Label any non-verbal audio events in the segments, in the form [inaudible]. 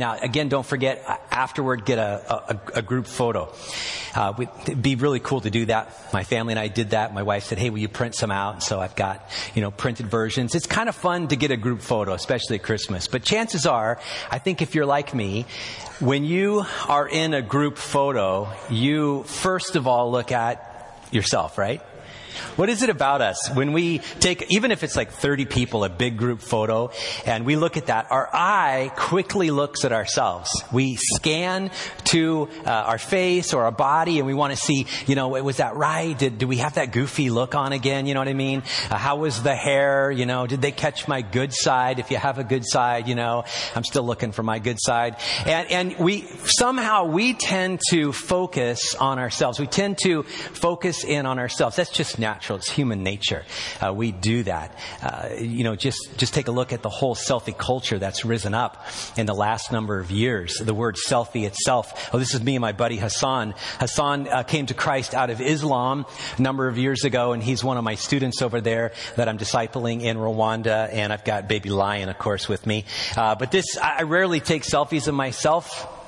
Now, again, don't forget, uh, afterward, get a, a, a group photo. Uh, it'd be really cool to do that. My family and I did that. My wife said, hey, will you print some out? So I've got, you know, printed versions. It's kind of fun to get a group photo, especially at Christmas. But chances are, I think if you're like me, when you are in a group photo, you first of all look at yourself, right? What is it about us when we take, even if it's like 30 people, a big group photo, and we look at that, our eye quickly looks at ourselves. We scan to uh, our face or our body and we want to see, you know, was that right? Did, do we have that goofy look on again? You know what I mean? Uh, how was the hair? You know, did they catch my good side? If you have a good side, you know, I'm still looking for my good side. And, and we, somehow we tend to focus on ourselves. We tend to focus in on ourselves. That's just natural. It's human nature. Uh, we do that. Uh, you know, just just take a look at the whole selfie culture that's risen up in the last number of years. The word selfie itself. Oh, this is me and my buddy Hassan. Hassan uh, came to Christ out of Islam a number of years ago, and he's one of my students over there that I'm discipling in Rwanda. And I've got baby Lion, of course, with me. Uh, but this, I rarely take selfies of myself.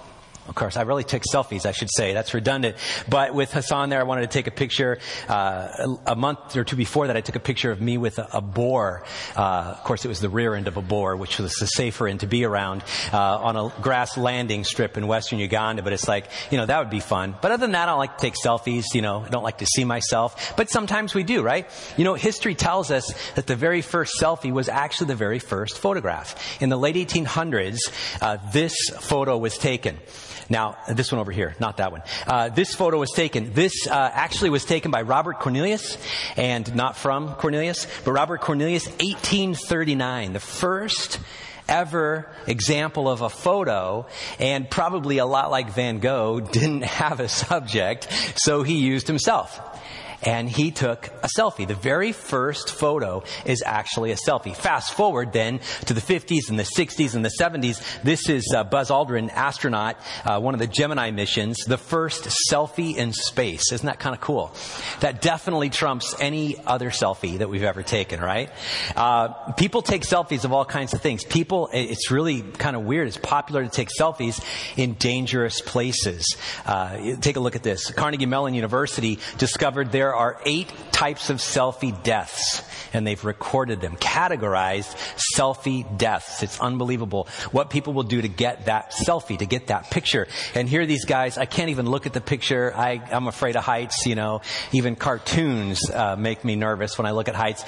Of course, I really took selfies, I should say. That's redundant. But with Hassan there, I wanted to take a picture. Uh, a month or two before that, I took a picture of me with a, a boar. Uh, of course, it was the rear end of a boar, which was the safer end to be around uh, on a grass landing strip in western Uganda. But it's like, you know, that would be fun. But other than that, I don't like to take selfies. You know, I don't like to see myself. But sometimes we do, right? You know, history tells us that the very first selfie was actually the very first photograph. In the late 1800s, uh, this photo was taken. Now, this one over here, not that one. Uh, this photo was taken. This uh, actually was taken by Robert Cornelius, and not from Cornelius, but Robert Cornelius, 1839, the first ever example of a photo, and probably a lot like Van Gogh, didn't [laughs] have a subject, so he used himself and he took a selfie. The very first photo is actually a selfie. Fast forward then to the 50s and the 60s and the 70s. This is uh, Buzz Aldrin, astronaut, uh, one of the Gemini missions, the first selfie in space. Isn't that kind of cool? That definitely trumps any other selfie that we've ever taken, right? Uh, people take selfies of all kinds of things. People, it's really kind of weird. It's popular to take selfies in dangerous places. Uh, take a look at this. Carnegie Mellon University discovered there there are eight types of selfie deaths, and they've recorded them, categorized selfie deaths. It's unbelievable what people will do to get that selfie, to get that picture. And here are these guys, I can't even look at the picture. I, am afraid of heights, you know. Even cartoons uh, make me nervous when I look at heights.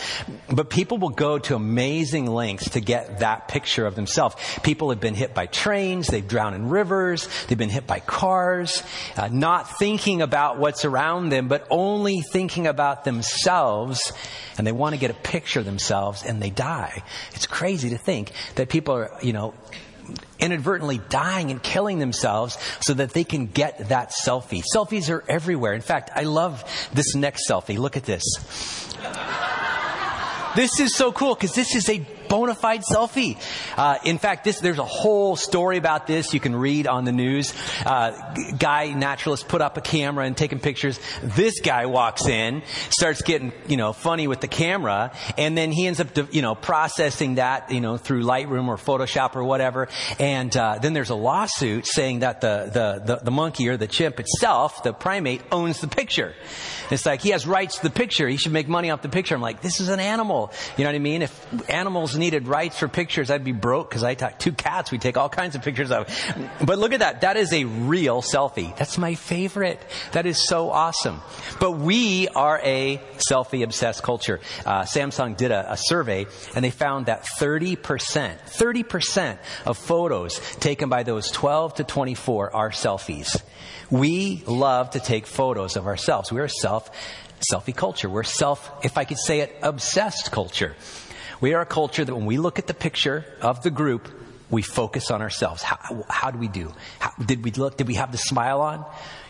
But people will go to amazing lengths to get that picture of themselves. People have been hit by trains, they've drowned in rivers, they've been hit by cars, uh, not thinking about what's around them, but only thinking about themselves and they want to get a picture of themselves and they die. It's crazy to think that people are, you know, inadvertently dying and killing themselves so that they can get that selfie. Selfies are everywhere. In fact, I love this next selfie. Look at this. This is so cool because this is a bona fide selfie. Uh, in fact, this, there's a whole story about this you can read on the news. Uh, guy, naturalist, put up a camera and taking pictures. This guy walks in, starts getting, you know, funny with the camera, and then he ends up, you know, processing that, you know, through Lightroom or Photoshop or whatever. And uh, then there's a lawsuit saying that the, the, the, the monkey or the chimp itself, the primate, owns the picture. It's like he has rights to the picture. He should make money off the picture. I'm like, this is an animal. You know what I mean? If animals need needed rights for pictures, I'd be broke because I got two cats. We take all kinds of pictures of. But look at that. That is a real selfie. That's my favorite. That is so awesome. But we are a selfie obsessed culture. Uh, Samsung did a, a survey and they found that 30%, 30% of photos taken by those 12 to 24 are selfies. We love to take photos of ourselves. We're self selfie culture. We're self, if I could say it, obsessed culture. We are a culture that when we look at the picture of the group, we focus on ourselves. How, how do we do? How, did we look? Did we have the smile on?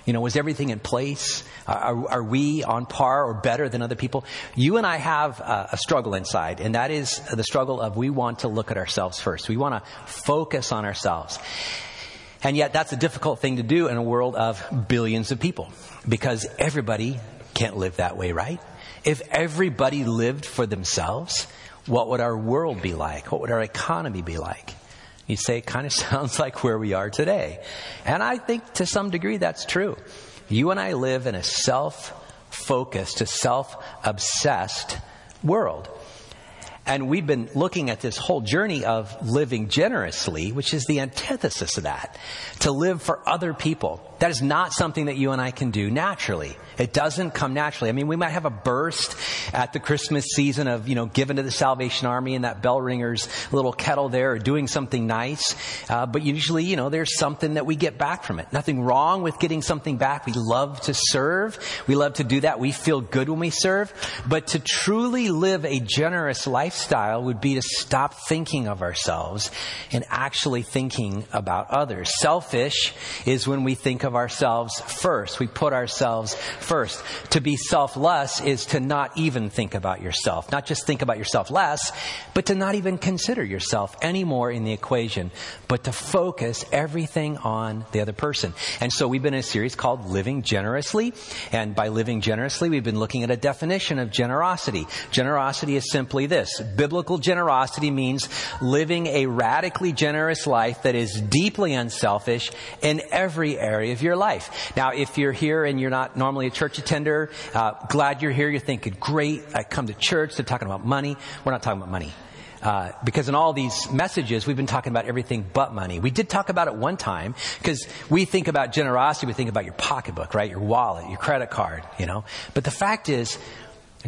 You know, was everything in place? Are, are we on par or better than other people? You and I have a, a struggle inside, and that is the struggle of we want to look at ourselves first. We want to focus on ourselves. And yet that's a difficult thing to do in a world of billions of people because everybody can't live that way, right? If everybody lived for themselves, what would our world be like? What would our economy be like? You'd say it kind of [laughs] sounds like where we are today. And I think to some degree that's true. You and I live in a self focused, a self obsessed world. And we've been looking at this whole journey of living generously, which is the antithesis of that. To live for other people. That is not something that you and I can do naturally. It doesn't come naturally. I mean, we might have a burst at the Christmas season of, you know, giving to the Salvation Army and that bell ringer's little kettle there or doing something nice. Uh, but usually, you know, there's something that we get back from it. Nothing wrong with getting something back. We love to serve. We love to do that. We feel good when we serve. But to truly live a generous lifestyle would be to stop thinking of ourselves and actually thinking about others. Selfish is when we think of ourselves first. We put ourselves first. To be selfless is to not even think about yourself. Not just think about yourself less, but to not even consider yourself anymore in the equation, but to focus everything on the other person. And so we've been in a series called Living Generously. And by living generously, we've been looking at a definition of generosity. Generosity is simply this. Biblical generosity means living a radically generous life that is deeply unselfish in every area of your life. Now, if you're here and you're not normally a church attender. Uh, glad you're here. You're thinking, great, I come to church. They're talking about money. We're not talking about money. Uh, because in all these messages, we've been talking about everything but money. We did talk about it one time because we think about generosity, we think about your pocketbook, right? Your wallet, your credit card, you know. But the fact is,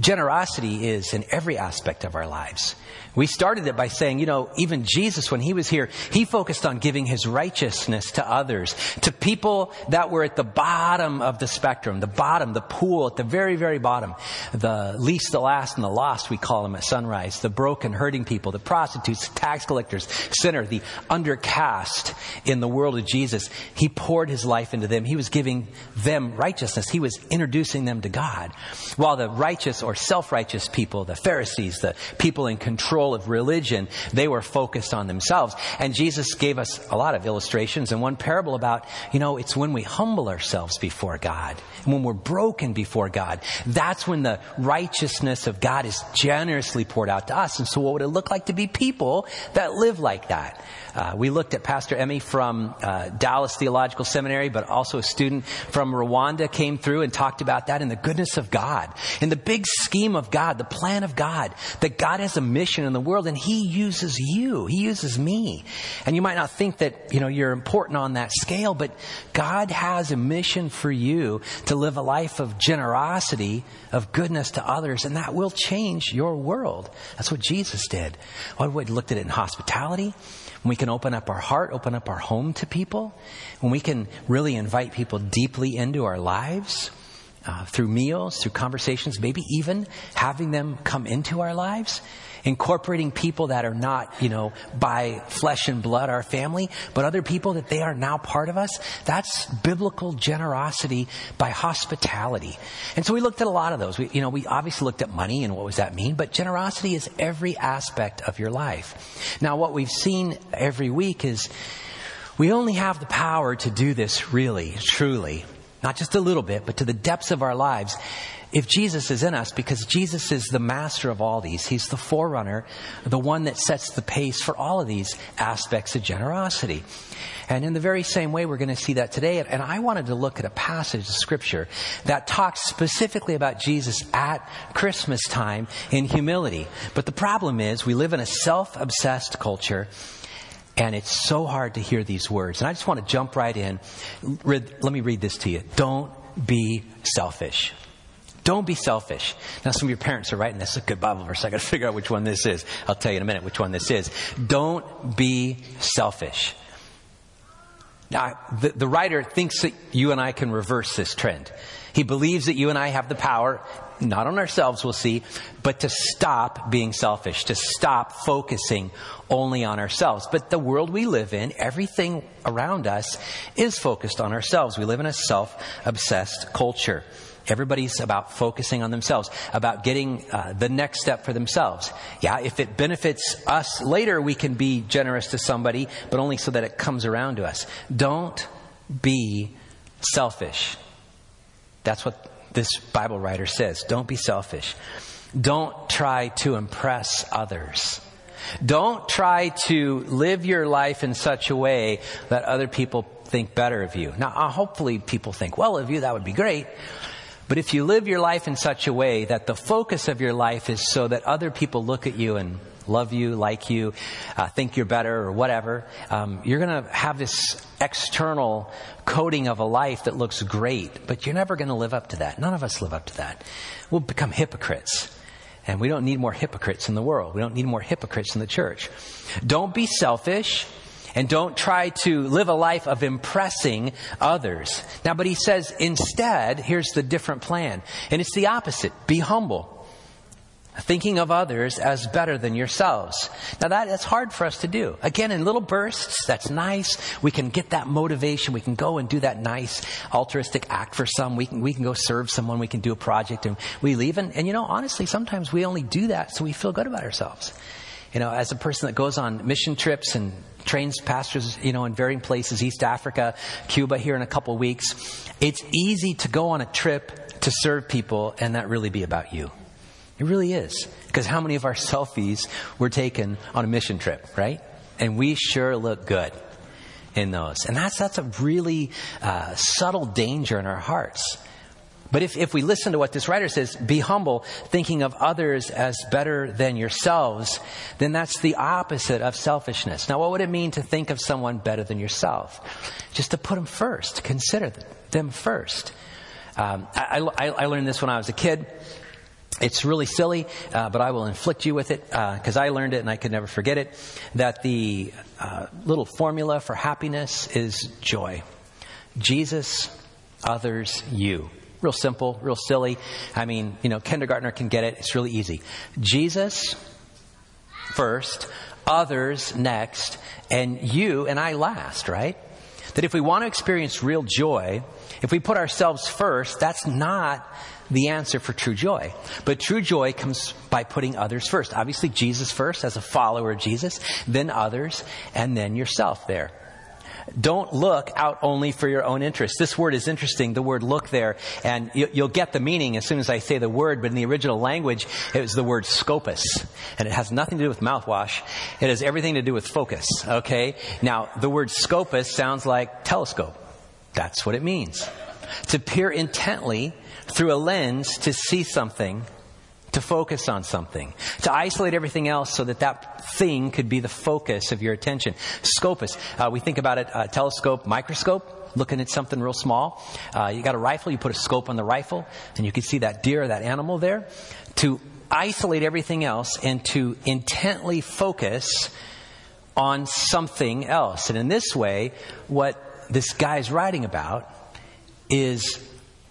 generosity is in every aspect of our lives. We started it by saying, you know, even Jesus, when he was here, he focused on giving his righteousness to others, to people that were at the bottom of the spectrum, the bottom, the pool at the very, very bottom. The least, the last, and the lost, we call them at sunrise. The broken, hurting people, the prostitutes, tax collectors, sinner, the undercast in the world of Jesus. He poured his life into them. He was giving them righteousness. He was introducing them to God. While the righteous or self-righteous people, the Pharisees, the people in control of religion, they were focused on themselves. And Jesus gave us a lot of illustrations and one parable about, you know, it's when we humble ourselves before God, when we're broken before God, that's when the righteousness of God is generously poured out to us. And so what would it look like to be people that live like that? Uh, we looked at Pastor Emmy from uh, Dallas Theological Seminary, but also a student from Rwanda came through and talked about that in the goodness of God, in the big scheme of God, the plan of God, that God has a mission in the world and He uses you. He uses me. And you might not think that, you know, you're important on that scale, but God has a mission for you to live a life of generosity, of goodness to others, and that will change your world. That's what Jesus did. Well, we looked at it in hospitality when we can open up our heart, open up our home to people, when we can really invite people deeply into our lives uh, through meals, through conversations, maybe even having them come into our lives, incorporating people that are not, you know, by flesh and blood our family, but other people that they are now part of us. That's biblical generosity by hospitality. And so we looked at a lot of those. We, you know, we obviously looked at money and what does that mean, but generosity is every aspect of your life. Now, what we've seen every week is we only have the power to do this really, truly, not just a little bit, but to the depths of our lives if Jesus is in us, because Jesus is the master of all these, he's the forerunner, the one that sets the pace for all of these aspects of generosity. And in the very same way, we're going to see that today. And I wanted to look at a passage of scripture that talks specifically about Jesus at Christmas time in humility. But the problem is we live in a self-obsessed culture and it's so hard to hear these words. And I just want to jump right in. Let me read this to you. Don't be selfish. Don't be selfish. Now, some of your parents are writing this. a good Bible verse. I got to [laughs] figure out which one this is. I'll tell you in a minute which one this is. Don't be selfish. Now, the, the writer thinks that you and I can reverse this trend. He believes that you and I have the power, not on ourselves, we'll see, but to stop being selfish, to stop focusing only on ourselves. But the world we live in, everything around us is focused on ourselves. We live in a self obsessed culture. Everybody's about focusing on themselves, about getting uh, the next step for themselves. Yeah, if it benefits us later, we can be generous to somebody, but only so that it comes around to us. Don't be selfish. That's what this Bible writer says. Don't be selfish. Don't try to impress others. Don't try to live your life in such a way that other people think better of you. Now, uh, hopefully people think well of you, that would be great. But if you live your life in such a way that the focus of your life is so that other people look at you and love you, like you, uh, think you're better, or whatever, um, you're going to have this external coating of a life that looks great, but you're never going to live up to that. None of us live up to that. We'll become hypocrites. And we don't need more hypocrites in the world. We don't need more hypocrites in the church. Don't be selfish and don't try to live a life of impressing others. Now, but he says instead, here's the different plan. And it's the opposite. Be humble. Thinking of others as better than yourselves. Now that, that's hard for us to do. Again, in little bursts, that's nice. We can get that motivation. We can go and do that nice altruistic act for some. We can, we can go serve someone. We can do a project and we leave. And, and you know, honestly, sometimes we only do that so we feel good about ourselves. You know, as a person that goes on mission trips and trains pastors, you know, in varying places, East Africa, Cuba here in a couple weeks, it's easy to go on a trip to serve people and that really be about you. It really is. Because how many of our selfies were taken on a mission trip, right? And we sure look good in those. And that's, that's a really uh, subtle danger in our hearts. But if, if we listen to what this writer says, be humble, thinking of others as better than yourselves, then that's the opposite of selfishness. Now, what would it mean to think of someone better than yourself? Just to put them first, consider them first. Um, I, I, I learned this when I was a kid. It's really silly, uh, but I will inflict you with it because uh, I learned it and I could never forget it. That the uh, little formula for happiness is joy. Jesus, others, you. Real simple, real silly. I mean, you know, kindergartner can get it. It's really easy. Jesus first, others next, and you and I last, right? That if we want to experience real joy, if we put ourselves first, that's not the answer for true joy. But true joy comes by putting others first. Obviously, Jesus first as a follower of Jesus, then others, and then yourself there. Don't look out only for your own interest. This word is interesting, the word look there, and you'll get the meaning as soon as I say the word, but in the original language, it was the word scopus. And it has nothing to do with mouthwash. It has everything to do with focus, okay? Now, the word scopus sounds like telescope. That's what it means. To peer intently through a lens to see something to focus on something, to isolate everything else so that that thing could be the focus of your attention. Scopus, uh, we think about it, uh, telescope, microscope, looking at something real small. Uh, you got a rifle, you put a scope on the rifle, and you can see that deer, or that animal there. To isolate everything else and to intently focus on something else. And in this way, what this guy's writing about is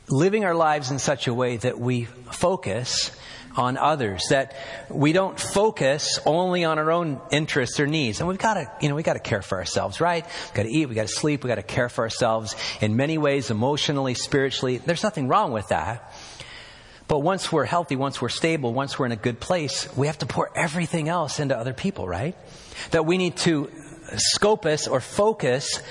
living our lives in such a way that we focus on others, that we don't focus only on our own interests or needs. And we've got to, you know, we've got to care for ourselves, right? We've got to eat, we've got to sleep, we've got to care for ourselves in many ways, emotionally, spiritually. There's nothing wrong with that. But once we're healthy, once we're stable, once we're in a good place, we have to pour everything else into other people, right? That we need to scopus or focus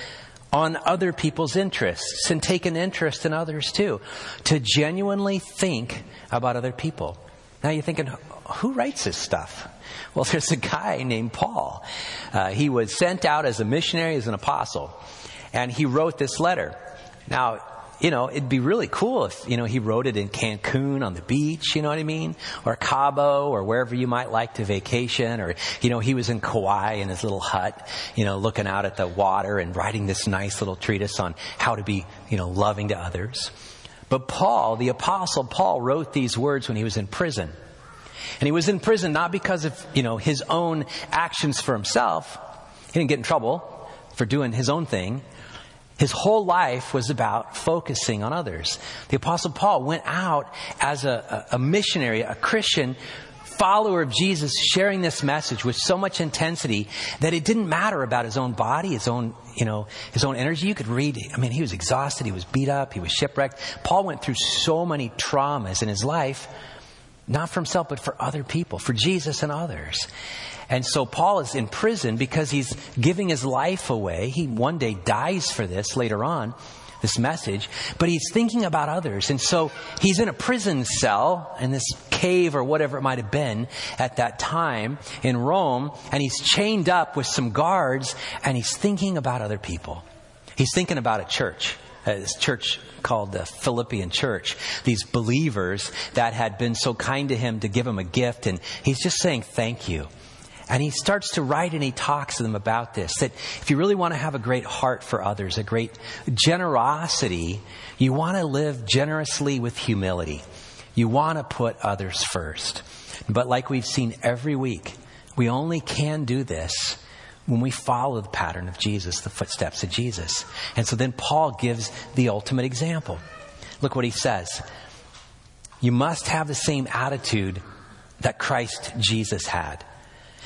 on other people's interests and take an interest in others too. To genuinely think about other people. Now you're thinking, who writes this stuff? Well, [laughs] there's a guy named Paul. Uh, he was sent out as a missionary, as an apostle, and he wrote this letter. Now, you know, it'd be really cool if, you know, he wrote it in Cancun on the beach, you know what I mean? Or Cabo or wherever you might like to vacation or, you know, he was in Kauai in his little hut, you know, looking out at the water and writing this nice little treatise on how to be, you know, loving to others. But Paul, the apostle Paul wrote these words when he was in prison. And he was in prison not because of, you know, his own actions for himself. He didn't get in trouble for doing his own thing. His whole life was about focusing on others. The apostle Paul went out as a, a, missionary, a Christian follower of Jesus, sharing this message with so much intensity that it didn't matter about his own body, his own, you know, his own energy. You could read, I mean, he was exhausted, he was beat up, he was shipwrecked. Paul went through so many traumas in his life not for himself, but for other people, for Jesus and others. And so Paul is in prison because he's giving his life away. He one day dies for this later on, this message, but he's thinking about others. And so he's in a prison cell in this cave or whatever it might have been at that time in Rome, and he's chained up with some guards, and he's thinking about other people. He's thinking about a church uh, this church called the Philippian church, these believers that had been so kind to him to give him a gift, and he's just saying thank you. And he starts to write and he talks to them about this that if you really want to have a great heart for others, a great generosity, you want to live generously with humility. You want to put others first. But like we've seen every week, we only can do this when we follow the pattern of Jesus, the footsteps of Jesus. And so then Paul gives the ultimate example. Look what he says. You must have the same attitude that Christ Jesus had.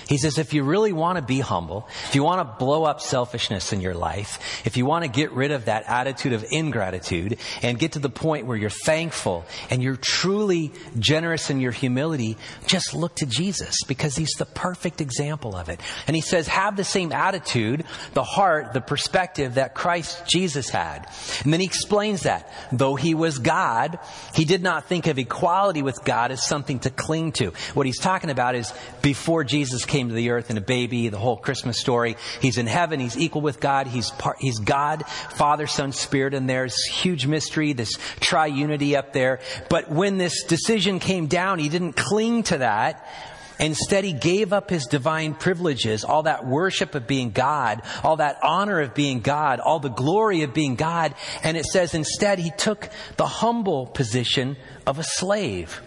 He says, if you really want to be humble, if you want to blow up selfishness in your life, if you want to get rid of that attitude of ingratitude and get to the point where you're thankful and you're truly generous in your humility, just look to Jesus because he's the perfect example of it. And he says, have the same attitude, the heart, the perspective that Christ Jesus had. And then he explains that. Though he was God, he did not think of equality with God as something to cling to. What he's talking about is before Jesus came came to the earth in a baby, the whole Christmas story. He's in heaven. He's equal with God. He's part, he's God, Father, Son, Spirit, and there's huge mystery, this triunity up there. But when this decision came down, he didn't cling to that. Instead, he gave up his divine privileges, all that worship of being God, all that honor of being God, all the glory of being God. And it says instead he took the humble position of a slave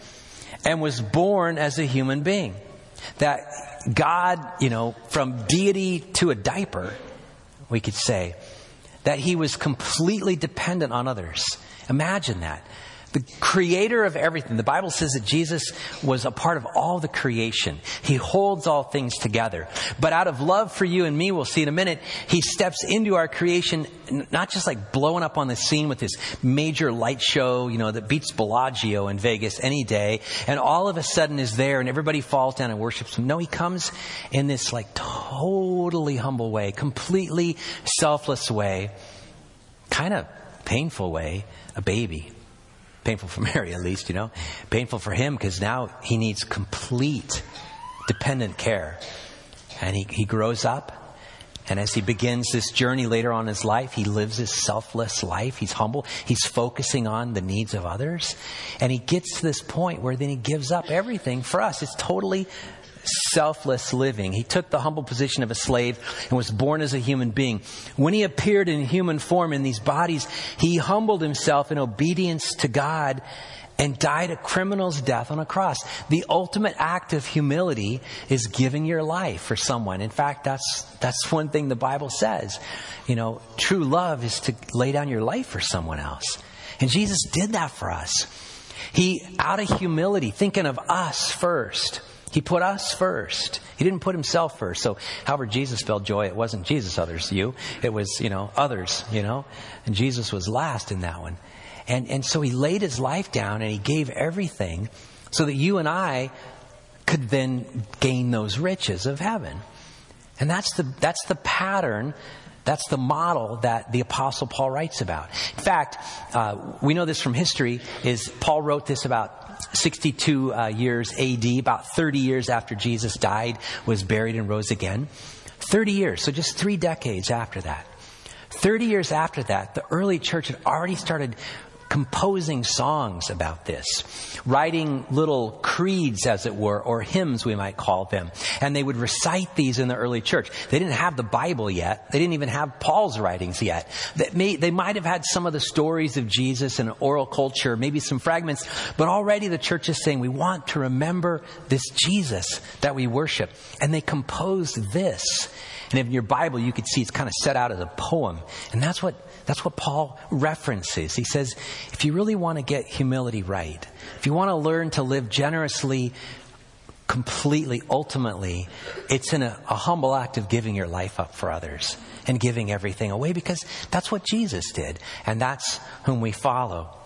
and was born as a human being. That God, you know, from deity to a diaper, we could say, that he was completely dependent on others. Imagine that the creator of everything. The Bible says that Jesus was a part of all the creation. He holds all things together. But out of love for you and me, we'll see in a minute, he steps into our creation, not just like blowing up on the scene with this major light show, you know, that beats Bellagio in Vegas any day, and all of a sudden is there and everybody falls down and worships him. No, he comes in this like totally humble way, completely selfless way, kind of painful way, a baby. Painful for [laughs] Mary, at least, you know. Painful for him because now he needs complete dependent care. And he, he grows up. And as he begins this journey later on in his life, he lives his selfless life. He's humble. He's focusing on the needs of others. And he gets to this point where then he gives up everything for us. It's totally selfless living. He took the humble position of a slave and was born as a human being. When he appeared in human form in these bodies, he humbled himself in obedience to God and died a criminal's death on a cross. The ultimate act of humility is giving your life for someone. In fact, that's, that's one thing the Bible says. You know, true love is to lay down your life for someone else. And Jesus did that for us. He, out of humility, thinking of us first, he put us first. He didn't put himself first. So, however Jesus felt joy, it wasn't Jesus, others, you. It was, you know, others, you know. And Jesus was last in that one. And, and so he laid his life down and he gave everything so that you and I could then gain those riches of heaven. And that's the, that's the pattern That's the model that the apostle Paul writes about. In fact, uh, we know this from history is Paul wrote this about 62 uh, years AD, about 30 years after Jesus died, was buried and rose again. 30 years, so just three decades after that. 30 years after that, the early church had already started composing songs about this, writing little creeds, as it were, or hymns, we might call them. And they would recite these in the early church. They didn't have the Bible yet. They didn't even have Paul's writings yet. May, they might have had some of the stories of Jesus in oral culture, maybe some fragments, but already the church is saying, we want to remember this Jesus that we worship. And they composed this. And in your Bible, you could see it's kind of set out as a poem. And that's what that's what Paul references. He says, if you really want to get humility right, if you want to learn to live generously, completely, ultimately, it's in a, a humble act of giving your life up for others and giving everything away because that's what Jesus did. And that's whom we follow.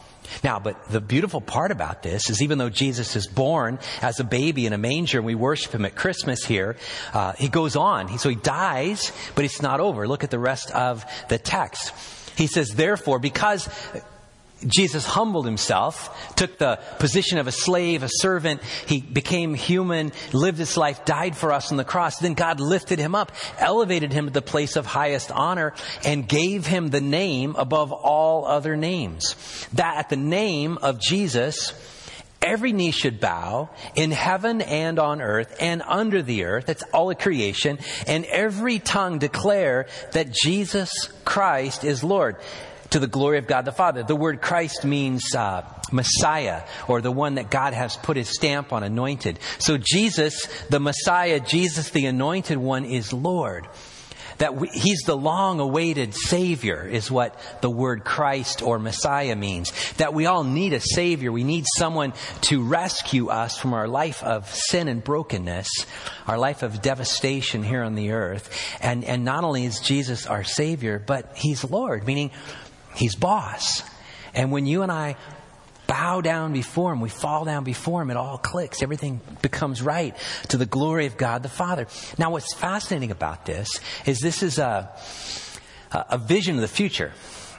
Now, but the beautiful part about this is even though Jesus is born as a baby in a manger and we worship him at Christmas here, uh, he goes on. So he dies, but it's not over. Look at the rest of the text. He says, therefore, because Jesus humbled himself, took the position of a slave, a servant. He became human, lived his life, died for us on the cross. Then God lifted him up, elevated him to the place of highest honor, and gave him the name above all other names. That at the name of Jesus, every knee should bow in heaven and on earth and under the earth. That's all of creation. And every tongue declare that Jesus Christ is Lord to the glory of God the Father. The word Christ means uh, Messiah or the one that God has put his stamp on, anointed. So Jesus, the Messiah, Jesus the anointed one is Lord. That we, he's the long awaited Savior is what the word Christ or Messiah means. That we all need a Savior. We need someone to rescue us from our life of sin and brokenness, our life of devastation here on the earth. And, and not only is Jesus our Savior, but He's Lord, meaning He's boss. And when you and I bow down before Him, we fall down before Him, it all clicks. Everything becomes right to the glory of God the Father. Now, what's fascinating about this is this is a, a vision of the future.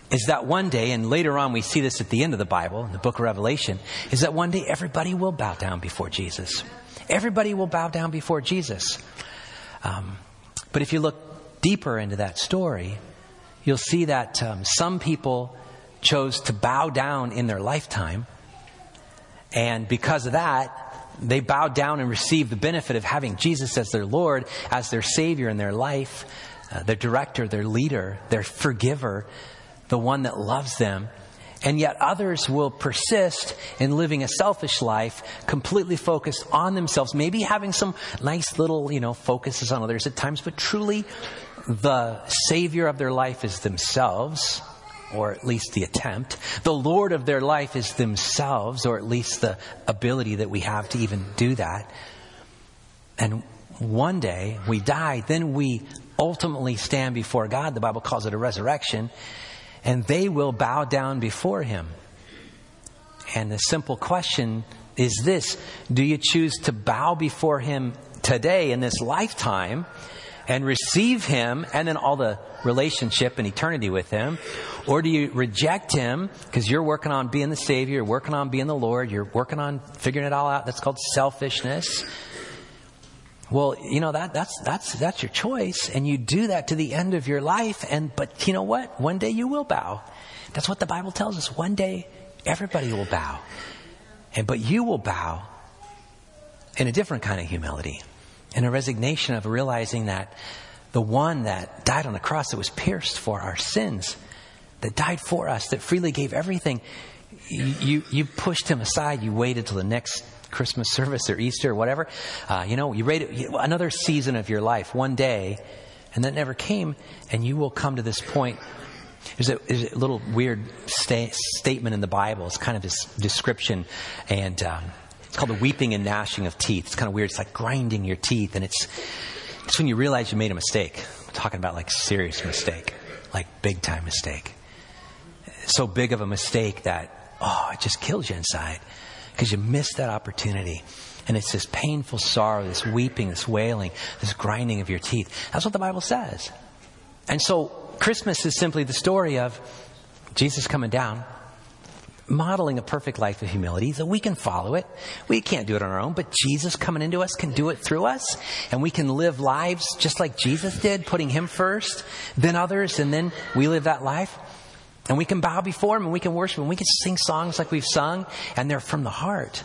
Is that one day, and later on we see this at the end of the Bible, in the book of Revelation, is that one day everybody will bow down before Jesus. Everybody will bow down before Jesus. Um, but if you look deeper into that story, you'll see that um, some people chose to bow down in their lifetime. And because of that, they bowed down and received the benefit of having Jesus as their Lord, as their Savior in their life, uh, their director, their leader, their forgiver, the one that loves them. And yet others will persist in living a selfish life, completely focused on themselves, maybe having some nice little, you know, focuses on others at times, but truly the Savior of their life is themselves or at least the attempt. The Lord of their life is themselves, or at least the ability that we have to even do that. And one day we die, then we ultimately stand before God. The Bible calls it a resurrection. And they will bow down before Him. And the simple question is this Do you choose to bow before Him today in this lifetime? And receive Him and then all the relationship and eternity with Him? Or do you reject Him because you're working on being the Savior, you're working on being the Lord, you're working on figuring it all out? That's called selfishness. Well, you know that that's that's that's your choice, and you do that to the end of your life. And but you know what? One day you will bow. That's what the Bible tells us. One day everybody will bow, and but you will bow in a different kind of humility and a resignation of realizing that the one that died on the cross that was pierced for our sins, that died for us, that freely gave everything, you, you, pushed him aside. You waited till the next Christmas service or Easter or whatever. Uh, you know, you waited another season of your life, one day, and that never came, and you will come to this point. There's a, there's a little weird sta- statement in the Bible. It's kind of this description, and um, it's called the weeping and gnashing of teeth. It's kind of weird. It's like grinding your teeth, and it's it's when you realize you made a mistake. I'm talking about like serious mistake, like big time mistake. So big of a mistake that oh, it just kills you inside because you missed that opportunity. And it's this painful sorrow, this weeping, this wailing, this grinding of your teeth. That's what the Bible says. And so Christmas is simply the story of Jesus coming down, modeling a perfect life of humility that we can follow it. We can't do it on our own, but Jesus coming into us can do it through us. And we can live lives just like Jesus did, putting Him first, then others, and then we live that life. And we can bow before Him and we can worship. And we can sing songs like we've sung, and they're from the heart.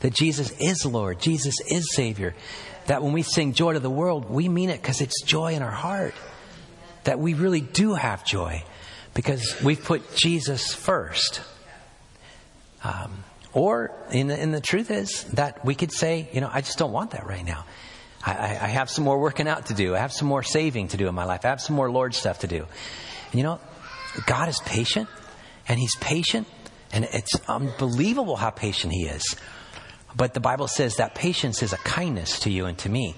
That Jesus is Lord, Jesus is Savior. That when we sing joy to the world, we mean it because it's joy in our heart. That we really do have joy because we've put Jesus first. Um, or, in the, in the truth is that we could say, you know, I just don't want that right now. I, I, I have some more working out to do. I have some more saving to do in my life. I have some more Lord stuff to do. And you know, God is patient, and He's patient, and it's unbelievable how patient He is. But the Bible says that patience is a kindness to you and to me.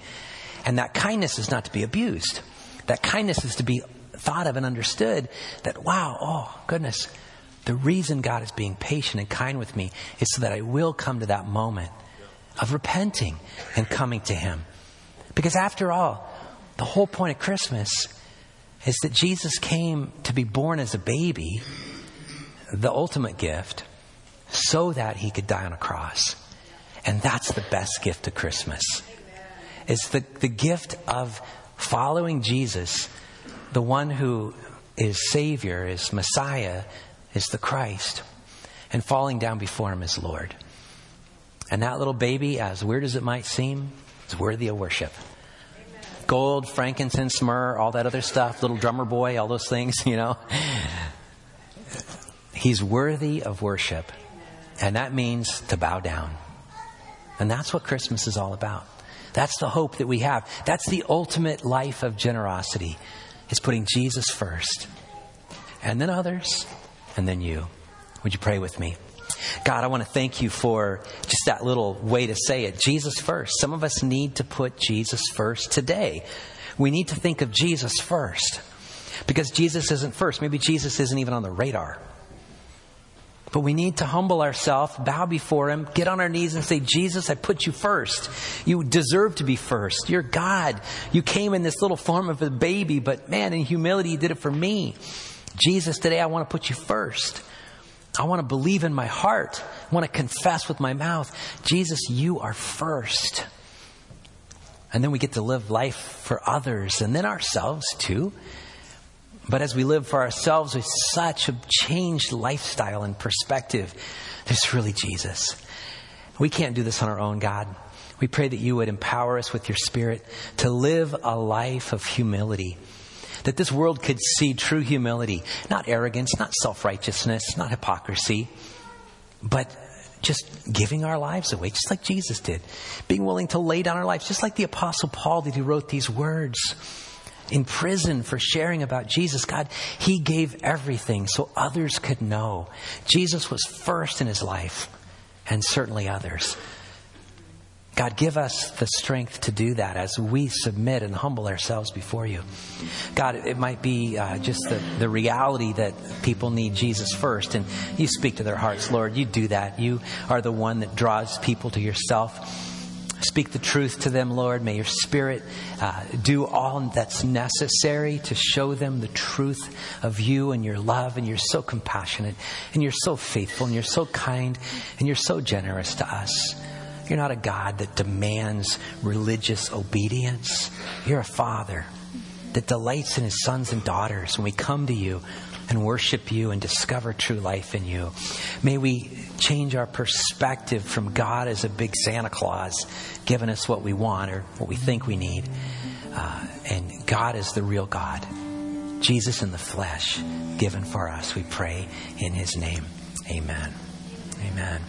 And that kindness is not to be abused. That kindness is to be thought of and understood that, wow, oh, goodness, the reason God is being patient and kind with me is so that I will come to that moment of repenting and coming to Him. Because after all, the whole point of Christmas is that Jesus came to be born as a baby, the ultimate gift, so that He could die on a cross. And that's the best gift of Christmas. It's the, the gift of following Jesus, the one who is Savior, is Messiah, is the Christ, and falling down before Him is Lord. And that little baby, as weird as it might seem, is worthy of worship. Gold, frankincense, myrrh, all that other stuff, little drummer boy, all those things, [laughs] you know. He's worthy of worship. And that means to bow down. And that's what Christmas is all about. That's the hope that we have. That's the ultimate life of generosity. Is putting Jesus first. And then others, and then you. Would you pray with me? God, I want to thank you for just that little way to say it. Jesus first. Some of us need to put Jesus first today. We need to think of Jesus first. Because Jesus isn't first. Maybe Jesus isn't even on the radar. But we need to humble ourselves, bow before Him, get on our knees and say, Jesus, I put you first. You deserve to be first. You're God. You came in this little form of a baby, but man, in humility, you did it for me. Jesus, today I want to put you first. I want to believe in my heart. I want to confess with my mouth. Jesus, you are first. And then we get to live life for others and then ourselves too. But as we live for ourselves with such a changed lifestyle and perspective, there's really Jesus. We can't do this on our own, God. We pray that you would empower us with your spirit to live a life of humility. That this world could see true humility, not arrogance, not self righteousness, not hypocrisy, but just giving our lives away, just like Jesus did. Being willing to lay down our lives, just like the Apostle Paul did, who wrote these words in prison for sharing about Jesus. God, He gave everything so others could know. Jesus was first in His life, and certainly others. God, give us the strength to do that as we submit and humble ourselves before you. God, it might be uh, just the, the reality that people need Jesus first, and you speak to their hearts, Lord. You do that. You are the one that draws people to yourself. Speak the truth to them, Lord. May your Spirit uh, do all that's necessary to show them the truth of you and your love. And you're so compassionate, and you're so faithful, and you're so kind, and you're so generous to us. You're not a God that demands religious obedience. You're a Father that delights in his sons and daughters when we come to you and worship you and discover true life in you. May we change our perspective from God as a big Santa Claus giving us what we want or what we think we need. Uh, and God is the real God. Jesus in the flesh given for us. We pray in his name. Amen. Amen.